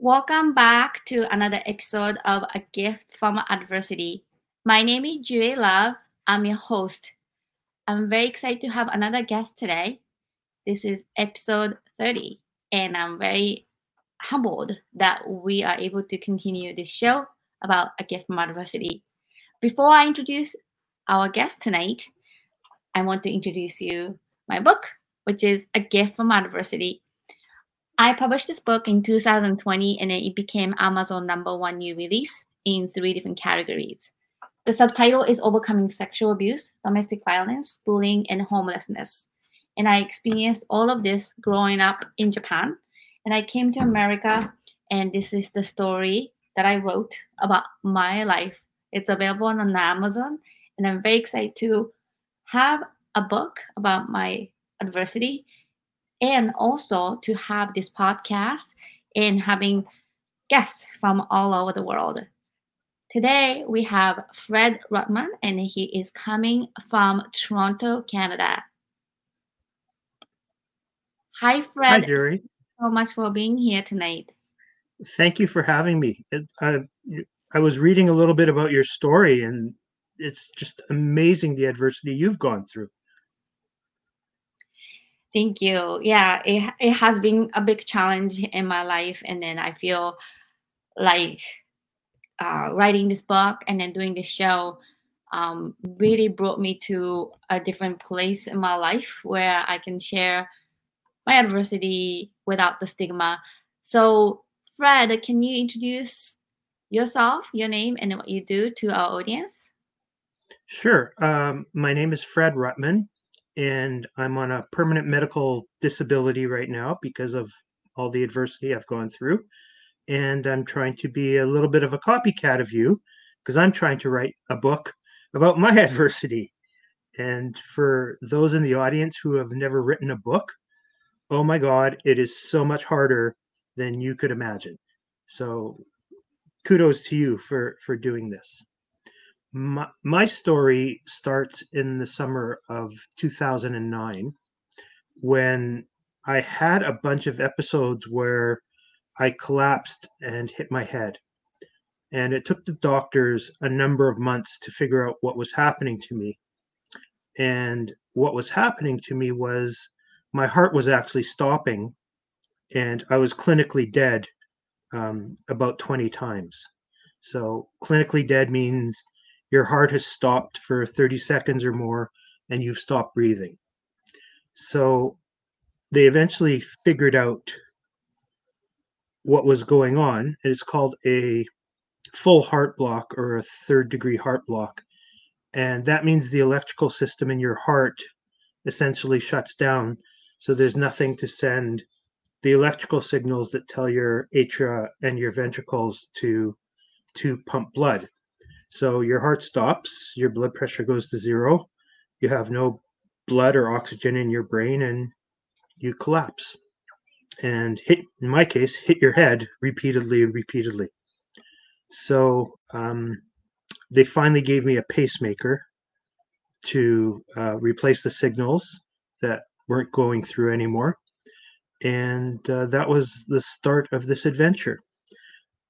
Welcome back to another episode of A Gift from Adversity. My name is Juri Love. I'm your host. I'm very excited to have another guest today. This is episode 30, and I'm very humbled that we are able to continue this show about A Gift from Adversity. Before I introduce our guest tonight, I want to introduce you my book, which is A Gift from Adversity I published this book in 2020 and it became Amazon number one new release in three different categories. The subtitle is Overcoming Sexual Abuse, Domestic Violence, Bullying, and Homelessness. And I experienced all of this growing up in Japan. And I came to America, and this is the story that I wrote about my life. It's available on Amazon, and I'm very excited to have a book about my adversity and also to have this podcast and having guests from all over the world. Today we have Fred Rutman, and he is coming from Toronto, Canada. Hi, Fred. Hi, Juri. so much for being here tonight. Thank you for having me. I, I was reading a little bit about your story, and it's just amazing the adversity you've gone through. Thank you. Yeah, it it has been a big challenge in my life, and then I feel like uh, writing this book and then doing this show um, really brought me to a different place in my life where I can share my adversity without the stigma. So, Fred, can you introduce yourself, your name, and what you do to our audience? Sure. Um, my name is Fred Rutman and I'm on a permanent medical disability right now because of all the adversity I've gone through. And I'm trying to be a little bit of a copycat of you because I'm trying to write a book about my adversity. And for those in the audience who have never written a book, oh my God, it is so much harder than you could imagine. So kudos to you for for doing this my, story starts in the summer of 2009 when I had a bunch of episodes where I collapsed and hit my head. And it took the doctors a number of months to figure out what was happening to me. And what was happening to me was my heart was actually stopping, and I was clinically dead um, about 20 times. So, clinically dead means your heart has stopped for 30 seconds or more and you've stopped breathing. So they eventually figured out what was going on. It's called a full heart block or a third degree heart block. And that means the electrical system in your heart essentially shuts down. So there's nothing to send the electrical signals that tell your atria and your ventricles to to pump blood. So your heart stops, your blood pressure goes to zero, you have no blood or oxygen in your brain, and you collapse. And hit, in my case, hit your head repeatedly and repeatedly. So um, they finally gave me a pacemaker to uh, replace the signals that weren't going through anymore. And uh, that was the start of this adventure.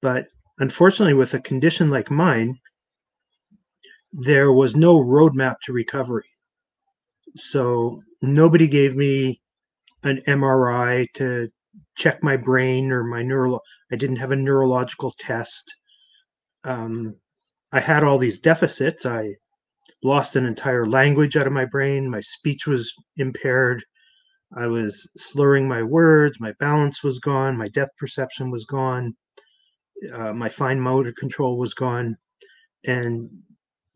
But unfortunately, with a condition like mine, there was no roadmap to recovery. So nobody gave me an MRI to check my brain or my neural. I didn't have a neurological test. Um, I had all these deficits. I lost an entire language out of my brain. My speech was impaired. I was slurring my words. My balance was gone. My depth perception was gone. Uh, my fine motor control was gone. And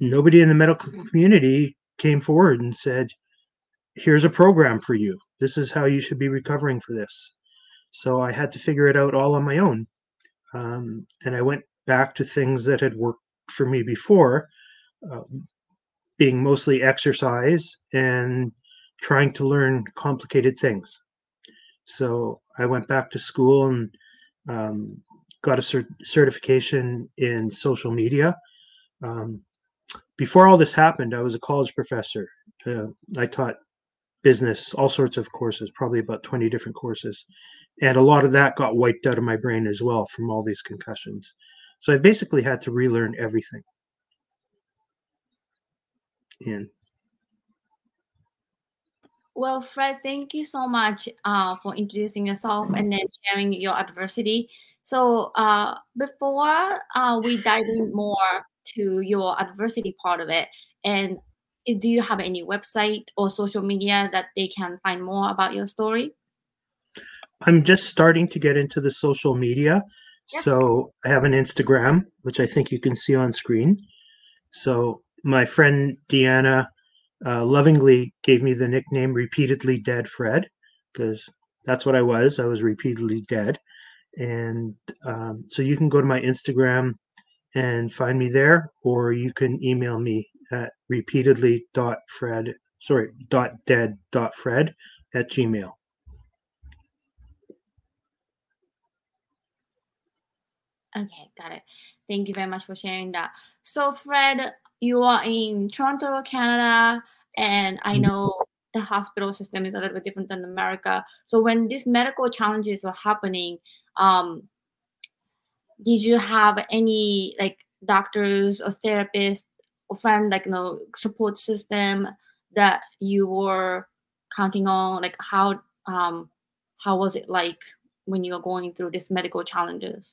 nobody in the medical community came forward and said, here's a program for you. This is how you should be recovering for this. So I had to figure it out all on my own. Um, and I went back to things that had worked for me before, uh, being mostly exercise and trying to learn complicated things. So I went back to school and um, got a cert- certification in social media. Um, before all this happened, I was a college professor. Uh, I taught business, all sorts of courses, probably about 20 different courses. And a lot of that got wiped out of my brain as well from all these concussions. So I basically had to relearn everything. And well, Fred, thank you so much uh, for introducing yourself and then sharing your adversity. So uh, before uh, we dive in more to your adversity part of it, and do you have any website or social media that they can find more about your story? I'm just starting to get into the social media. Yes. So I have an Instagram, which I think you can see on screen. So my friend Deanna uh, lovingly gave me the nickname Repeatedly Dead Fred because that's what I was. I was repeatedly dead. And um, so you can go to my Instagram and find me there, or you can email me at repeatedly.fred, sorry, dot dead dot fred at gmail. Okay, got it. Thank you very much for sharing that. So, Fred, you are in Toronto, Canada, and I mm-hmm. know the hospital system is a little bit different than America. So, when these medical challenges were happening, um, did you have any like doctors or therapists or friend like you know support system that you were counting on? Like how um how was it like when you were going through these medical challenges?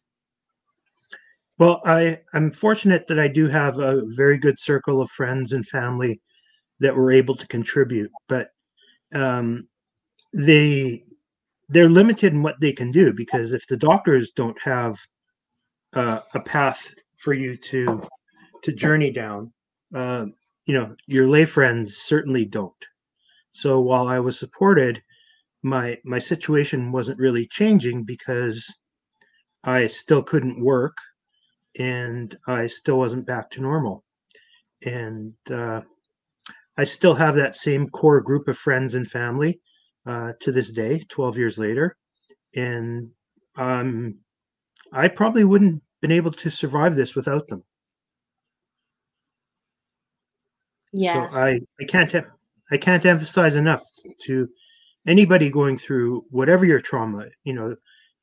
Well, I, I'm fortunate that I do have a very good circle of friends and family that were able to contribute, but um, they they're limited in what they can do because if the doctors don't have uh, a path for you to to journey down, uh, you know your lay friends certainly don't. So while I was supported, my my situation wasn't really changing because I still couldn't work and I still wasn't back to normal. And uh, I still have that same core group of friends and family uh, to this day, 12 years later. And um, I probably wouldn't been able to survive this without them. Yes. So I, I can't I can't emphasize enough to anybody going through whatever your trauma, you know,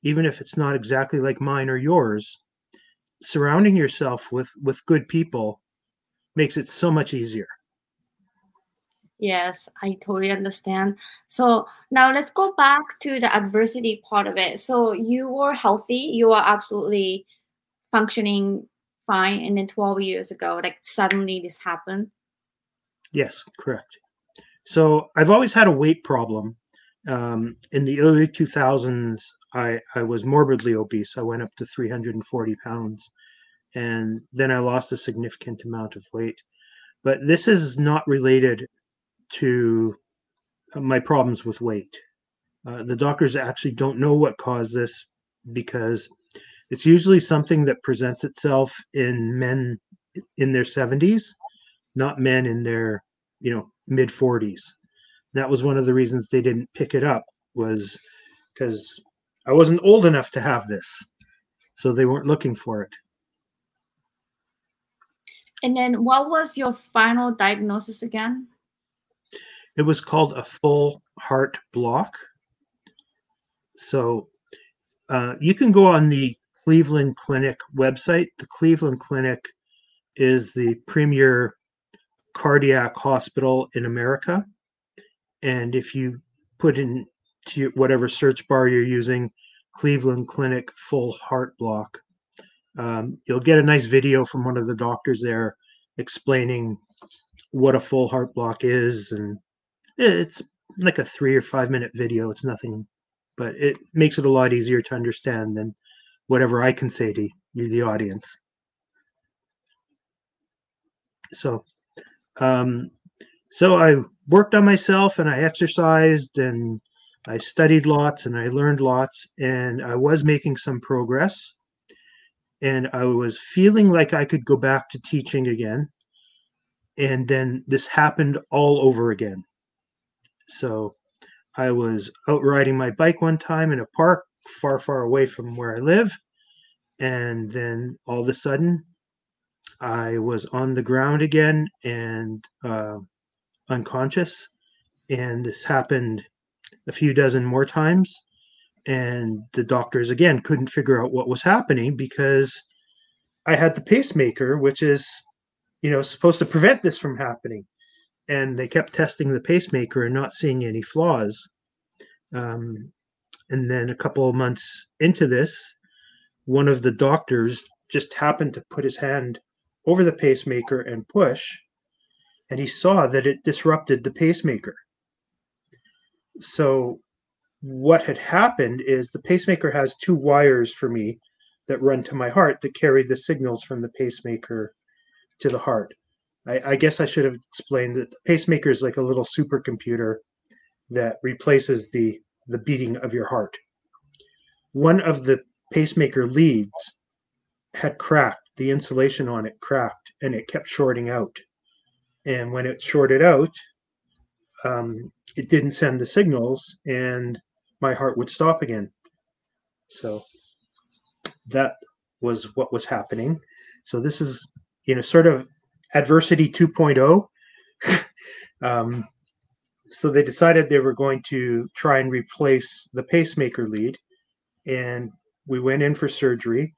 even if it's not exactly like mine or yours, surrounding yourself with with good people makes it so much easier yes i totally understand so now let's go back to the adversity part of it so you were healthy you were absolutely functioning fine and then 12 years ago like suddenly this happened yes correct so i've always had a weight problem um, in the early 2000s I, I was morbidly obese. I went up to 340 pounds. And then I lost a significant amount of weight. But this is not related to my problems with weight. Uh, the doctors actually don't know what caused this because it's usually something that presents itself in men in their 70s, not men in their, you know, mid 40s. That was one of the reasons they didn't pick it up was because I wasn't old enough to have this. So they weren't looking for it. And then what was your final diagnosis again? It was called a full heart block. So uh, you can go on the Cleveland Clinic website. The Cleveland Clinic is the premier cardiac hospital in America. And if you put in to whatever search bar you're using, Cleveland Clinic full heart block. Um, you'll get a nice video from one of the doctors there explaining what a full heart block is, and it's like a three or five minute video. It's nothing, but it makes it a lot easier to understand than whatever I can say to you, the audience. So, um, so I worked on myself and I exercised and I studied lots and I learned lots, and I was making some progress. And I was feeling like I could go back to teaching again. And then this happened all over again. So I was out riding my bike one time in a park far, far away from where I live. And then all of a sudden, I was on the ground again and uh, unconscious and this happened a few dozen more times. And the doctors again couldn't figure out what was happening because I had the pacemaker, which is, you know, supposed to prevent this from happening. And they kept testing the pacemaker and not seeing any flaws. Um, and then a couple of months into this, one of the doctors just happened to put his hand over the pacemaker and push, and he saw that it disrupted the pacemaker. So, what had happened is the pacemaker has two wires for me that run to my heart that carry the signals from the pacemaker to the heart. I, I guess I should have explained that the pacemaker is like a little supercomputer that replaces the the beating of your heart. One of the pacemaker leads had cracked, the insulation on it cracked, and it kept shorting out. And when it shorted out, um, it didn't send the signals, and my heart would stop again. So that was what was happening. So this is, you know, sort of adversity 2.0. um, so they decided they were going to try and replace the pacemaker lead and we went in for surgery.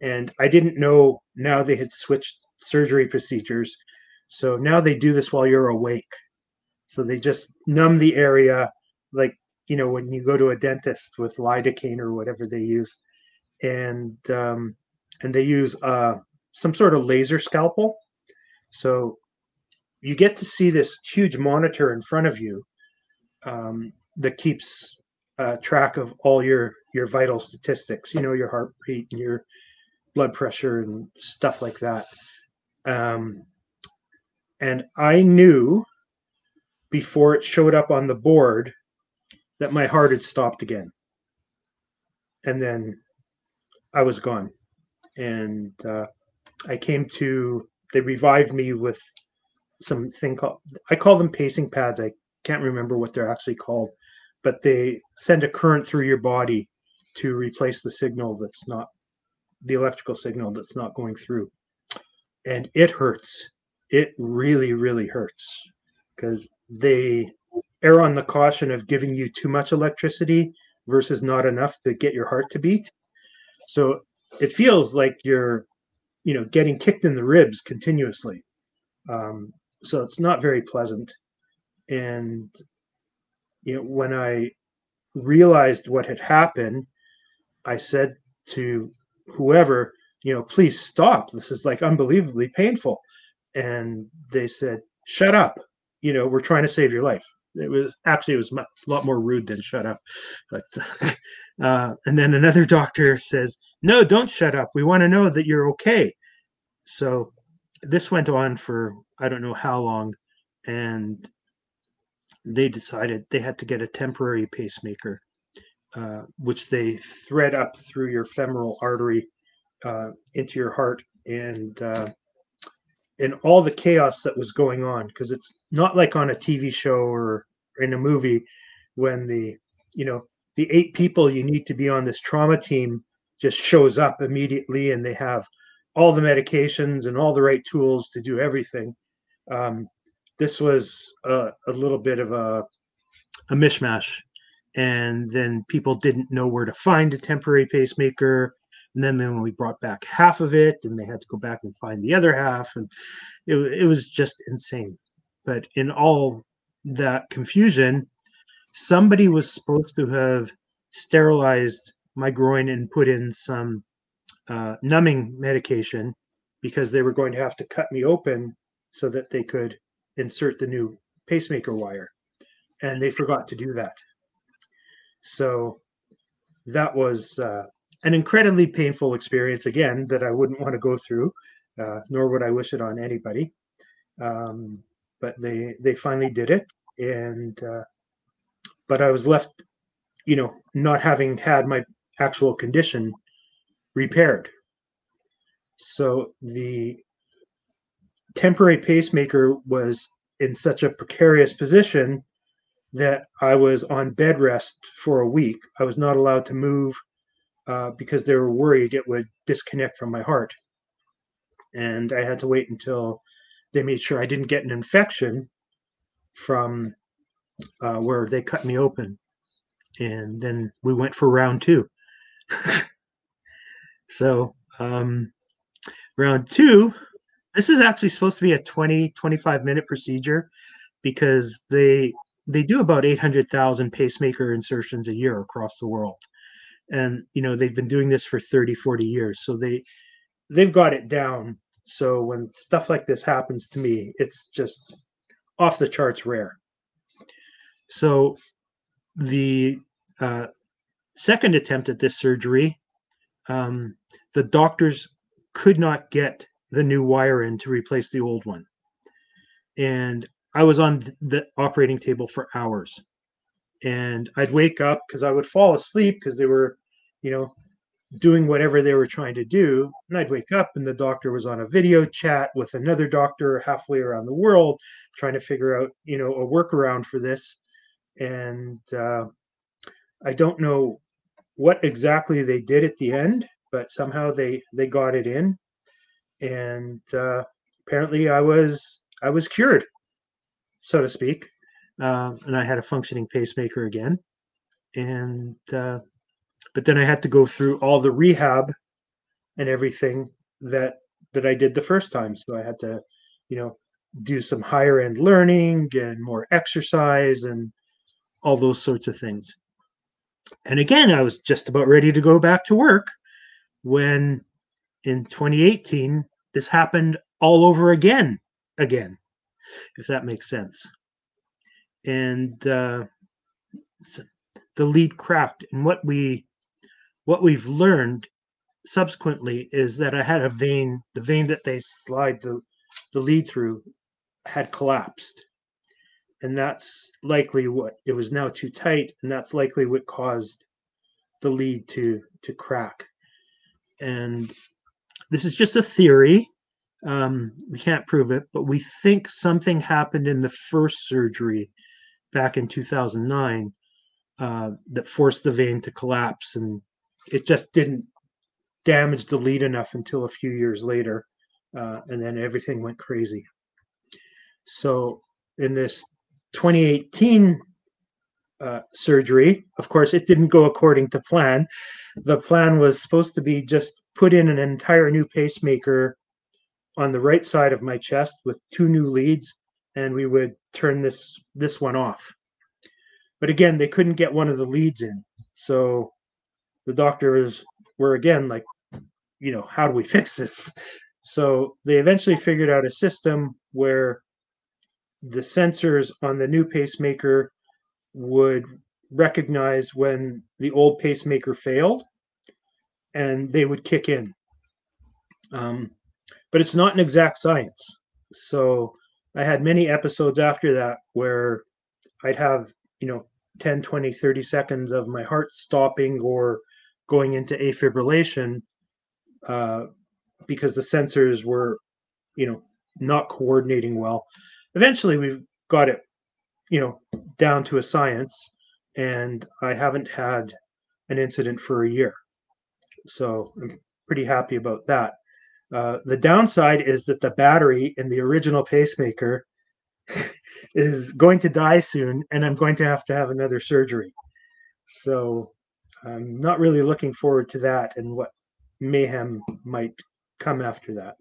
And i didn't know now they had switched surgery procedures. So now they do this while you're awake. So they just numb the area like you know when you go to a dentist with lidocaine or whatever they use. And um, and they use uh, some sort of laser scalpel so you get to see this huge monitor in front of you um, that keeps uh, track of all your your vital statistics. You know, your heart rate and your blood pressure and stuff like that. Um, and I knew before it showed up on the board that my heart had stopped again. And then I was gone. And uh, I came to, they revived me with something called I call them pacing pads. I can't remember what they're actually called, but they send a current through your body to replace the signal that's not the electrical signal that's not going through. And it hurts. It really, really hurts because they err on the caution of giving you too much electricity versus not enough to get your heart to beat. So it feels like you're, you know, getting kicked in the ribs continuously. Um, so it's not very pleasant. And you know when i realized what had happened i said to whoever you know please stop. This is like unbelievably painful. And they said shut up. You know we're trying to save your life it was actually it was a lot more rude than shut up but uh, and then another doctor says no don't shut up. We want to know that you're okay. So this went on for I don't know how long, and they decided they had to get a temporary pacemaker, uh, which they thread up through your femoral artery uh, into your heart, and uh, and all the chaos that was going on because it's not like on a TV show or in a movie when the you know the eight people you need to be on this trauma team just shows up immediately and they have all the medications and all the right tools to do everything um, this was a, a, little bit of a, a mishmash. And then people didn't know where to find a temporary pacemaker. And then they only brought back half of it, and they had to go back and find the other half. And it, it was just insane. But in all that confusion, somebody was supposed to have sterilized my groin and put in some uh, numbing medication because they were going to have to cut me open so that they could insert the new pacemaker wire. And they forgot to do that. So that was uh, an incredibly painful experience, again, that I wouldn't want to go through, uh, nor would I wish it on anybody. Um, but they they finally did it, and uh, but I was left, you know, not having had my actual condition repaired. So the temporary pacemaker was in such a precarious position that I was on bed rest for a week. I was not allowed to move uh, because they were worried it would disconnect from my heart. And I had to wait until they made sure I didn't get an infection from uh, where they cut me open, and then we went for round two. so um, round two, this is actually supposed to be a 20 25 minute procedure because they they do about 800,000 pacemaker insertions a year across the world. And you know, they've been doing this for 30 40 years. So they they've got it down. So when stuff like this happens to me, it's just off the charts rare. So the uh, second attempt at this surgery, um, the doctors could not get the new wire in to replace the old one. And I was on the operating table for hours. And I'd wake up because I would fall asleep because they were, you know, doing whatever they were trying to do. And I'd wake up and the doctor was on a video chat with another doctor halfway around the world trying to figure out, you know, a workaround for this. And uh, I don't know what exactly they did at the end, but somehow they they got it in. And uh, apparently I was I was cured, so to speak. Uh, and I had a functioning pacemaker again. And uh, but then I had to go through all the rehab and everything that that I did the first time. So I had to, you know, do some higher end learning and more exercise and all those sorts of things. And again, I was just about ready to go back to work when in 2018 this happened all over again again if that makes sense and uh, the lead cracked and what we what we've learned subsequently is that I had a vein, the vein that they slide the, the lead through had collapsed. And that's likely what it was now too tight, and that's likely what caused the lead to to crack. And this is just a theory. Um, we can't prove it, but we think something happened in the first surgery back in 2009 uh, that forced the vein to collapse and it just didn't damage the lead enough until a few years later, uh, and then everything went crazy. So in this 2018 uh, surgery, of course, it didn't go according to plan. The plan was supposed to be just put in an entire new pacemaker on the right side of my chest with two new leads, and we would turn this this one off. But again, they couldn't get one of the leads in, so the doctors were again like, you know, how do we fix this? So they eventually figured out a system where the sensors on the new pacemaker would recognize when the old pacemaker failed and they would kick in. Um, but it's not an exact science. So I had many episodes after that where I'd have, you know, 10, 20, 30 seconds of my heart stopping or going into afibrillation uh, because the sensors were, you know, not coordinating well. Eventually, we've got it, you know, down to a science, and I haven't had an incident for a year. So I'm pretty happy about that. Uh, the downside is that the battery in the original pacemaker is going to die soon, and I'm going to have to have another surgery. So I'm not really looking forward to that and what mayhem might come after that.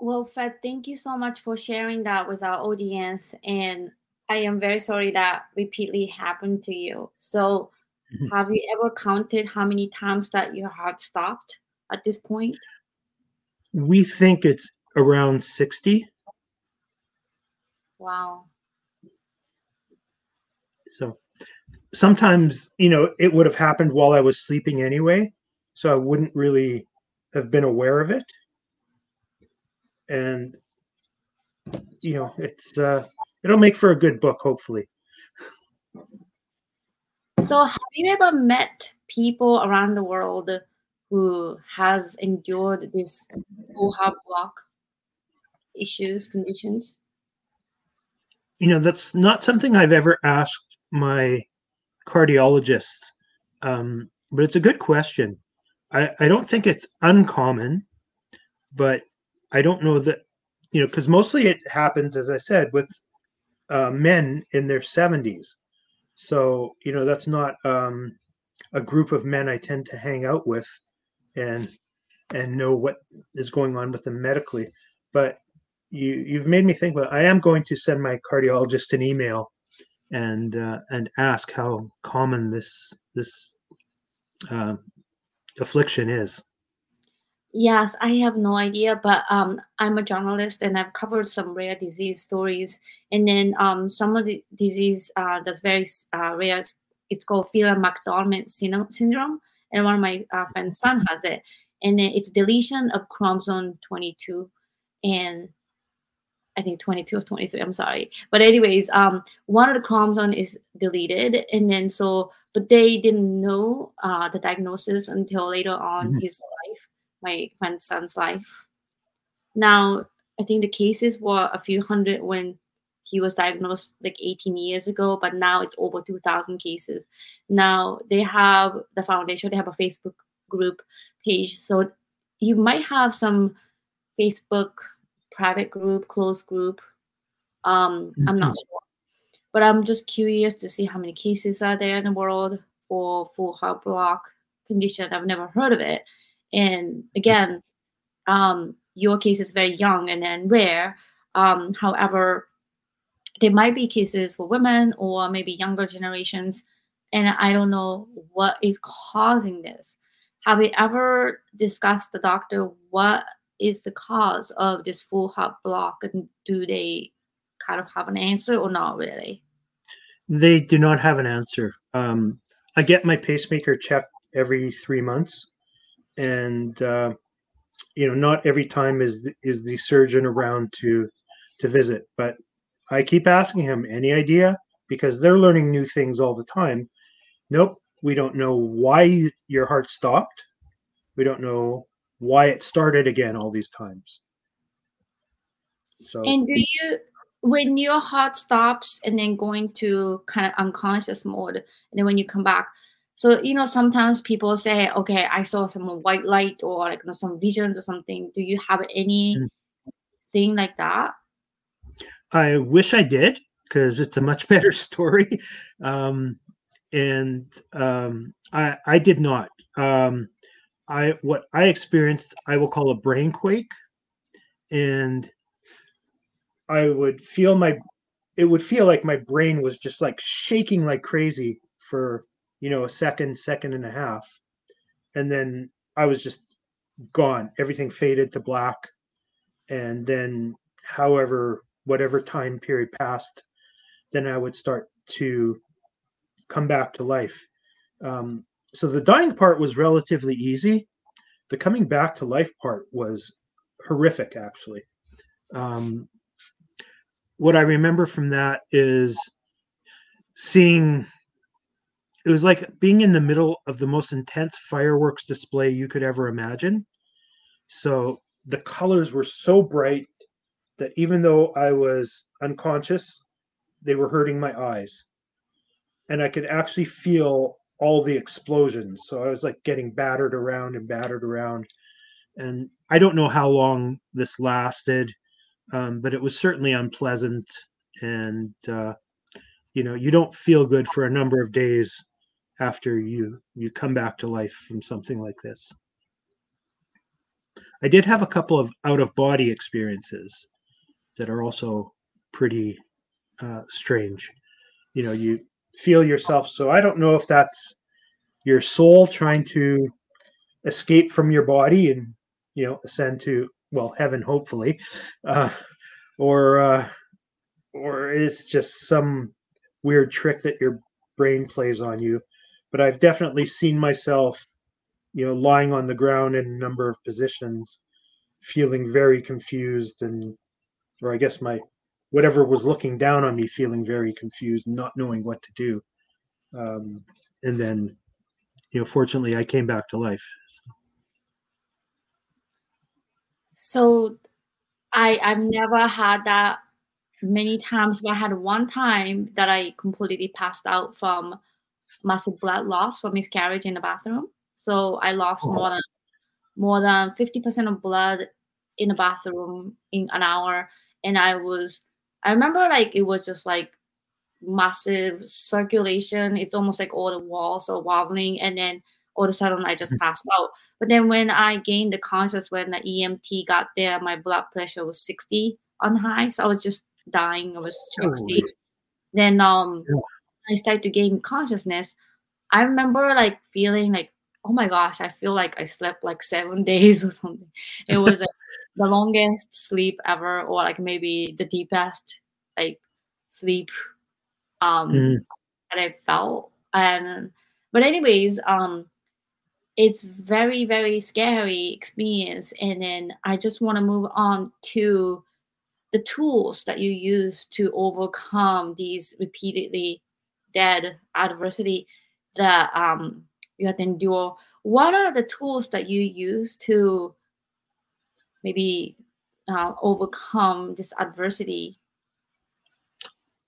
Well, Fred, thank you so much for sharing that with our audience. And I am very sorry that repeatedly happened to you. So, mm-hmm. have you ever counted how many times that your heart stopped at this point? We think it's around 60. Wow. So sometimes, you know, it would have happened while I was sleeping anyway. So I wouldn't really have been aware of it. And, you know, it's, uh, it'll make for a good book, hopefully. So have you ever met people around the world who has endured this heart block issues, conditions? You know, that's not something I've ever asked my cardiologists, um, but it's a good question. I, I don't think it's uncommon, but I don't know that you know, because mostly it happens, as I said, with uh, men in their 70s. So, you know, that's not um, a group of men I tend to hang out with and and know what is going on with them medically. But you you've made me think. But I am going to send my cardiologist an email and uh, and ask how common this this uh, affliction is. Yes, I have no idea, but um, I'm a journalist and I've covered some rare disease stories. And then um, some of the disease uh, that's very uh, rare, it's called Phelan-McDermid syndrome. And one of my uh, friend's son has it. And then it's deletion of chromosome 22 and I think 22 or 23, I'm sorry. But anyways, um, one of the chromosome is deleted. And then so, but they didn't know uh, the diagnosis until later on mm-hmm. his my friend's son's life. Now, I think the cases were a few hundred when he was diagnosed like 18 years ago, but now it's over 2,000 cases. Now they have the foundation, they have a Facebook group page. So you might have some Facebook private group, closed group. Um, mm-hmm. I'm not mm-hmm. sure. But I'm just curious to see how many cases are there in the world for full heart block condition. I've never heard of it. And again, um, your case is very young and then rare. Um, however, there might be cases for women or maybe younger generations, and I don't know what is causing this. Have we ever discussed the doctor what is the cause of this full heart block, and do they kind of have an answer or not really? They do not have an answer. Um, I get my pacemaker checked every three months, and uh, you know not every time is is the surgeon around to to visit but i keep asking him any idea? Because they're learning new things all the time. Nope we don't know why your heart stopped. We don't know why it started again all these times. So and do you when your heart stops and then going to kind of unconscious mode and then when you come back so you know, sometimes people say, "Okay, I saw some white light or like you know, some visions or something." Do you have any mm. thing like that? I wish I did because it's a much better story. Um, and um, I I did not. Um, I what I experienced I will call a brain quake, and I would feel my it would feel like my brain was just like shaking like crazy for you know, a second, second and a half. And then I was just gone. Everything faded to black. And then, however, whatever time period passed, then I would start to come back to life. Um, so the dying part was relatively easy. The coming back to life part was horrific, actually. Um, what I remember from that is seeing it was like being in the middle of the most intense fireworks display you could ever imagine. So the colors were so bright that even though I was unconscious, they were hurting my eyes. And I could actually feel all the explosions. So I was like getting battered around and battered around. And I don't know how long this lasted, um, but it was certainly unpleasant. And, uh, you know, you don't feel good for a number of days after you you come back to life from something like this. I did have a couple of out of body experiences that are also pretty uh, strange. You know, you feel yourself. So I don't know if that's your soul trying to escape from your body and you know ascend to well heaven, hopefully, uh, or uh, or it's just some weird trick that your brain plays on you but I've definitely seen myself, you know, lying on the ground in a number of positions, feeling very confused and, or I guess my, whatever was looking down on me, feeling very confused, not knowing what to do. Um, and then, you know, fortunately, I came back to life. So. so I I've never had that many times, but I had one time that I completely passed out from massive blood loss from miscarriage in the bathroom. So I lost oh. more than more than 50% of blood in the bathroom in an hour, and I was I remember like it was just like massive circulation. It's almost like all the walls are wobbling, and then all of a sudden I just mm. passed out. But then when I gained the conscious, when the EMT got there, my blood pressure was 60 on high, so I was just dying. I was stage. Then um, yeah. I started to gain consciousness. I remember like feeling like, oh my gosh, I feel like I slept like seven days or something. It was like, the longest sleep ever, or like maybe the deepest like sleep um mm. that I felt. And but anyways, um it's very very scary experience and then i just want to move on to the tools that you use to overcome these repeatedly adversity that um, you have to endure what are the tools that you use to maybe uh, overcome this adversity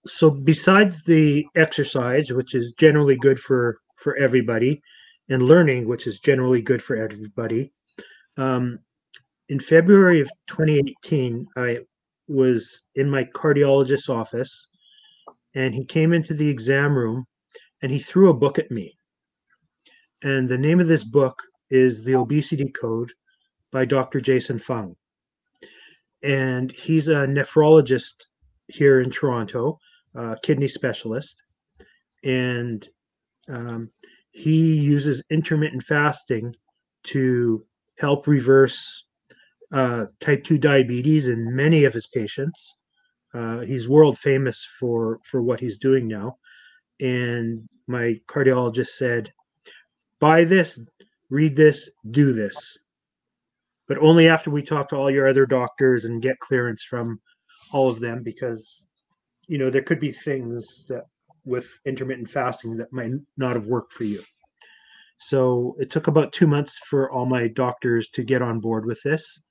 so besides the exercise which is generally good for for everybody and learning, which is generally good for everybody. Um, in February of 2018, I was in my cardiologist's office and he came into the exam room and he threw a book at me. And the name of this book is The Obesity Code by Dr. Jason Fung. And he's a nephrologist here in Toronto, a kidney specialist. And um, he uses intermittent fasting to help reverse uh, type 2 diabetes in many of his patients. Uh, he's world famous for, for what he's doing now. And my cardiologist said, buy this, read this, do this. But only after we talk to all your other doctors and get clearance from all of them, because, you know, there could be things that with intermittent fasting that might not have worked for you. So it took about two months for all my doctors to get on board with this.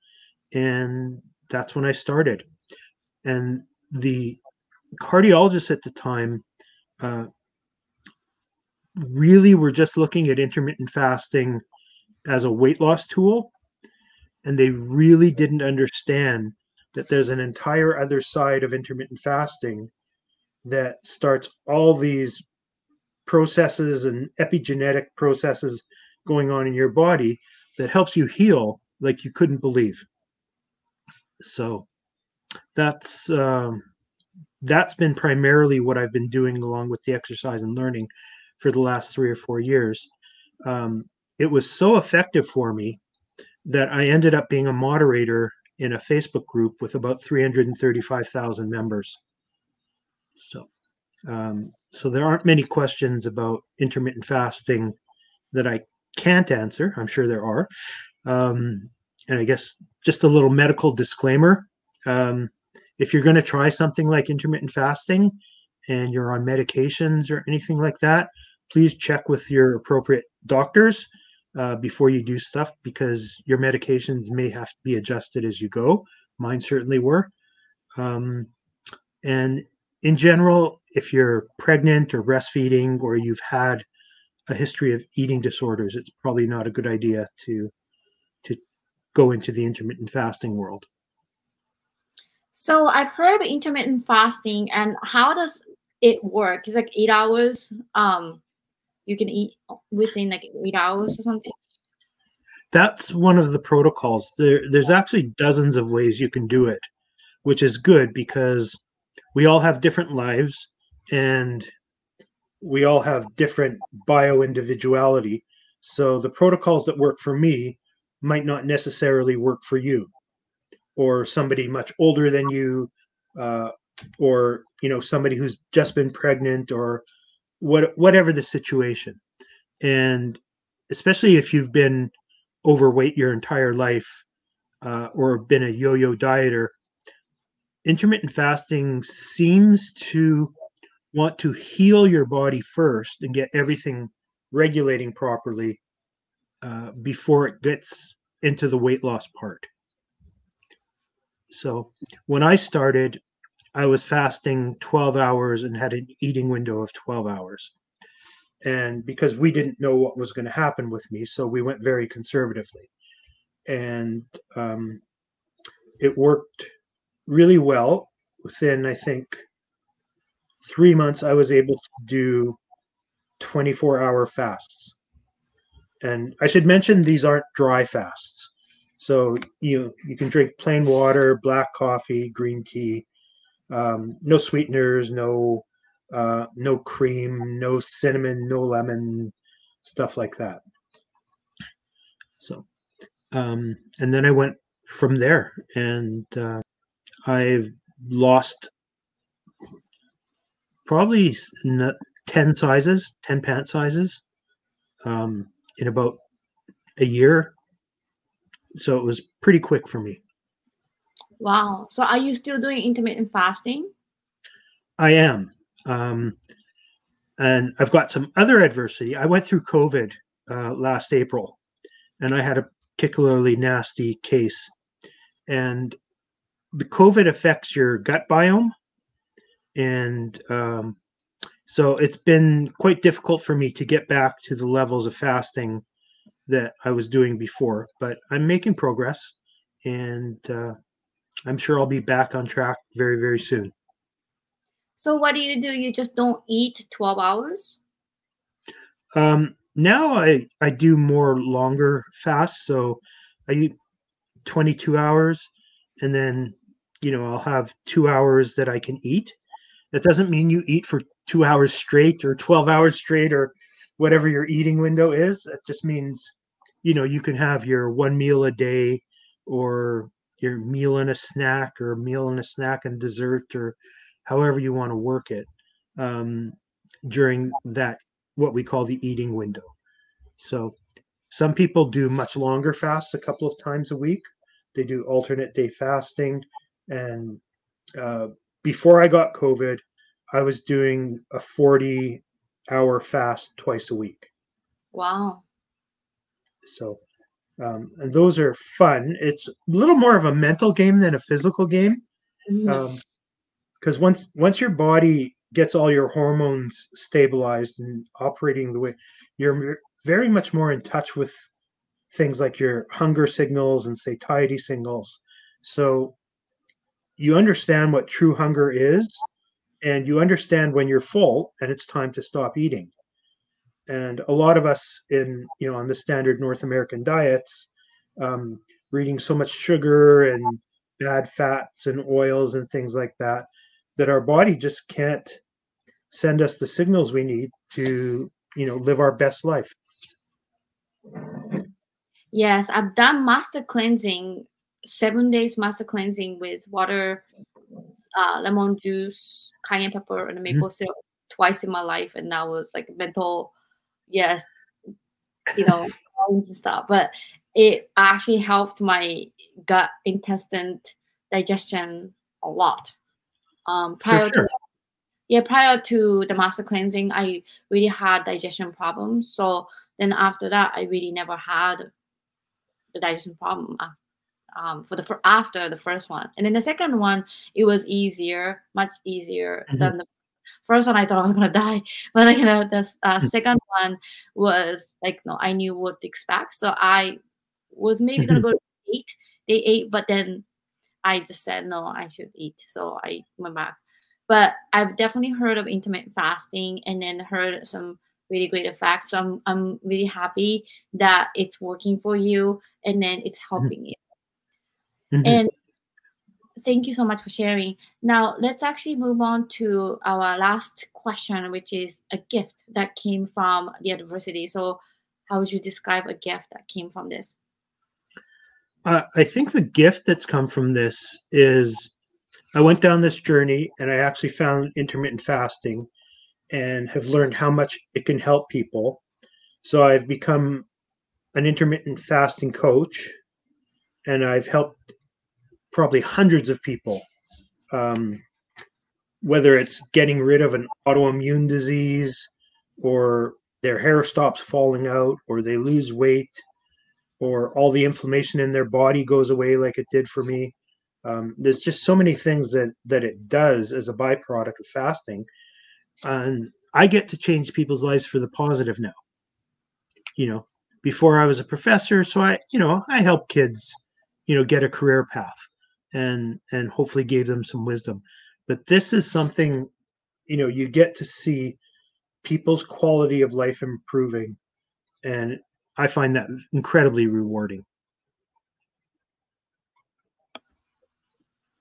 And that's when I started. And the cardiologists at the time uh, really were just looking at intermittent fasting as a weight loss tool. And they really didn't understand that there's an entire other side of intermittent fasting that starts all these processes and epigenetic processes going on in your body that helps you heal like you couldn't believe. So that's um, that's been primarily what I've been doing along with the exercise and learning for the last three or four years. Um, it was so effective for me that I ended up being a moderator in a Facebook group with about 335,000 members. So um, so there aren't many questions about intermittent fasting that I can't answer. I'm sure there are. Um, and I guess just a little medical disclaimer. Um, if you're going to try something like intermittent fasting and you're on medications or anything like that, please check with your appropriate doctors uh, before you do stuff because your medications may have to be adjusted as you go. Mine certainly were. Um, and in general, if you're pregnant or breastfeeding or you've had a history of eating disorders, it's probably not a good idea to to go into the intermittent fasting world. So I've heard of intermittent fasting, and how does it work? It's like eight hours. Um, you can eat within like eight hours or something. That's one of the protocols. There, there's actually dozens of ways you can do it, which is good because we all have different lives and we all have different bio individuality. So the protocols that work for me might not necessarily work for you or somebody much older than you uh, or you know somebody who's just been pregnant or what whatever the situation and especially if you've been overweight your entire life uh, or been a yo-yo dieter intermittent fasting seems to want to heal your body first and get everything regulating properly uh, before it gets into the weight loss part. So when I started, I was fasting 12 hours and had an eating window of 12 hours. And because we didn't know what was going to happen with me, so we went very conservatively. And um, it worked really well. Within, I think, three months, I was able to do 24 hour fasts. And I should mention these aren't dry fasts. So you you can drink plain water, black coffee, green tea, um, no sweeteners, no uh, no cream, no cinnamon, no lemon, stuff like that. So, um, and then I went from there, and uh, I've lost probably 10 sizes, 10 pant sizes um, in about a year. So it was pretty quick for me. Wow. So are you still doing intermittent fasting? I am. Um, and I've got some other adversity. I went through COVID uh, last April, and I had a particularly nasty case. And the COVID affects your gut biome, and um, so it's been quite difficult for me to get back to the levels of fasting that I was doing before. But I'm making progress, and uh, I'm sure I'll be back on track very, very soon. So what do you do? You just don't eat 12 hours? Um, now I, I do more longer fasts. So I eat 22 hours and then, you know, I'll have two hours that I can eat. That doesn't mean you eat for two hours straight or 12 hours straight or whatever your eating window is. That just means, you know, you can have your one meal a day or your meal and a snack or meal and a snack and dessert or however you want to work it um, during that what we call the eating window. So some people do much longer fasts a couple of times a week. They do alternate day fasting. And uh, before I got COVID, I was doing a 40 hour fast twice a week. Wow. So, um, and those are fun. It's a little more of a mental game than a physical game. Mm-hmm. Um, because once once your body gets all your hormones stabilized and operating the way you're very much more in touch with things like your hunger signals and satiety signals so you understand what true hunger is and you understand when you're full and it's time to stop eating and a lot of us in you know on the standard north american diets um, reading so much sugar and bad fats and oils and things like that that our body just can't send us the signals we need to you know live our best life yes i've done master cleansing seven days master cleansing with water uh, lemon juice cayenne pepper and maple mm-hmm. syrup twice in my life and that was like mental yes you know and stuff but it actually helped my gut intestine digestion a lot um, prior sure. to yeah, prior to the master cleansing, I really had digestion problems. So then after that, I really never had the digestion problem um, for the for after the first one. And then the second one, it was easier, much easier mm-hmm. than the first one. I thought I was gonna die, but you know, the uh, mm. second one was like no, I knew what to expect. So I was maybe gonna go to eight, day eight, but then I just said no, I should eat. So I went back. But I've definitely heard of intermittent fasting and then heard some really great effects. So I'm I'm really happy that it's working for you and then it's mm-hmm. helping you. Mm-hmm. And thank you so much for sharing. Now let's actually move on to our last question, which is a gift that came from the adversity. So how would you describe a gift that came from this? Uh, I think the gift that's come from this is I went down this journey and I actually found intermittent fasting and have learned how much it can help people. So I've become an intermittent fasting coach and I've helped probably hundreds of people, um, whether it's getting rid of an autoimmune disease or their hair stops falling out or they lose weight or all the inflammation in their body goes away like it did for me. Um, there's just so many things that that it does as a byproduct of fasting, and I get to change people's lives for the positive now. You know, before I was a professor, so I, you know, I help kids, you know, get a career path. And and hopefully gave them some wisdom. But this is something, you know, you get to see people's quality of life improving, and I find that incredibly rewarding.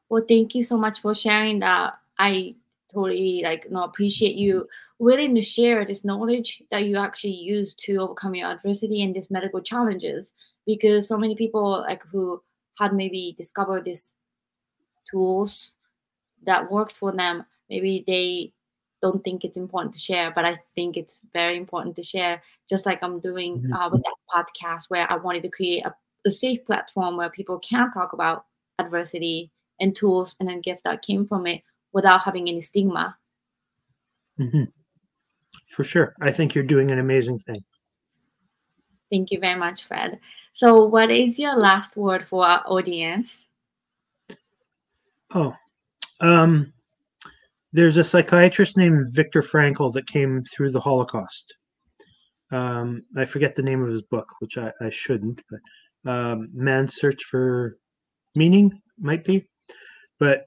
Well, thank you so much for sharing that. I totally like know, appreciate you willing to share this knowledge that you actually use to overcome your adversity and these medical challenges because so many people like who had maybe discovered these tools that worked for them maybe they don't think it's important to share but i think it's very important to share just like i'm doing mm-hmm. uh, with that podcast where i wanted to create a, a safe platform where people can talk about adversity and tools and then gift that came from it without having any stigma. Mm-hmm. For sure. I think you're doing an amazing thing. Thank you very much, Fred. So, what is your last word for our audience? Oh, um, there's a psychiatrist named Viktor Frankl that came through the Holocaust. Um, I forget the name of his book, which I, I shouldn't, but um, Man's Search for Meaning might be. But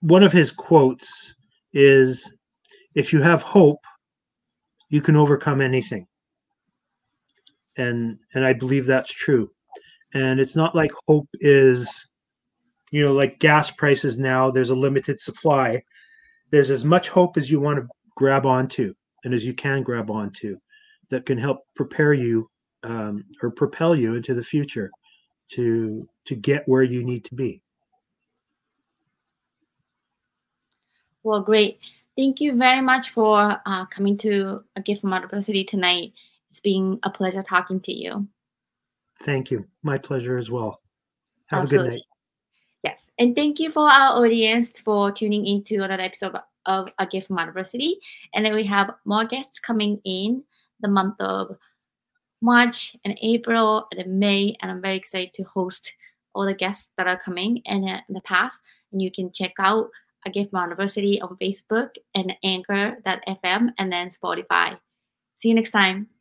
one of his quotes is if you have hope, you can overcome anything. And and I believe that's true. And it's not like hope is you know like gas prices now there's a limited supply. There's as much hope as you want to grab onto and as you can grab onto that can help prepare you um, or propel you into the future to to get where you need to be. Well, great. Thank you very much for uh, coming to A Gift from Adversity tonight. It's been a pleasure talking to you. Thank you. My pleasure as well. Have Absolutely. a good night. Yes. And thank you for our audience for tuning into another episode of A Gift from Adversity. And then we have more guests coming in the month of March and April and May. And I'm very excited to host all the guests that are coming in, in the past. And you can check out a Gift from Adversity on Facebook and Anchor.fm and then Spotify. See you next time.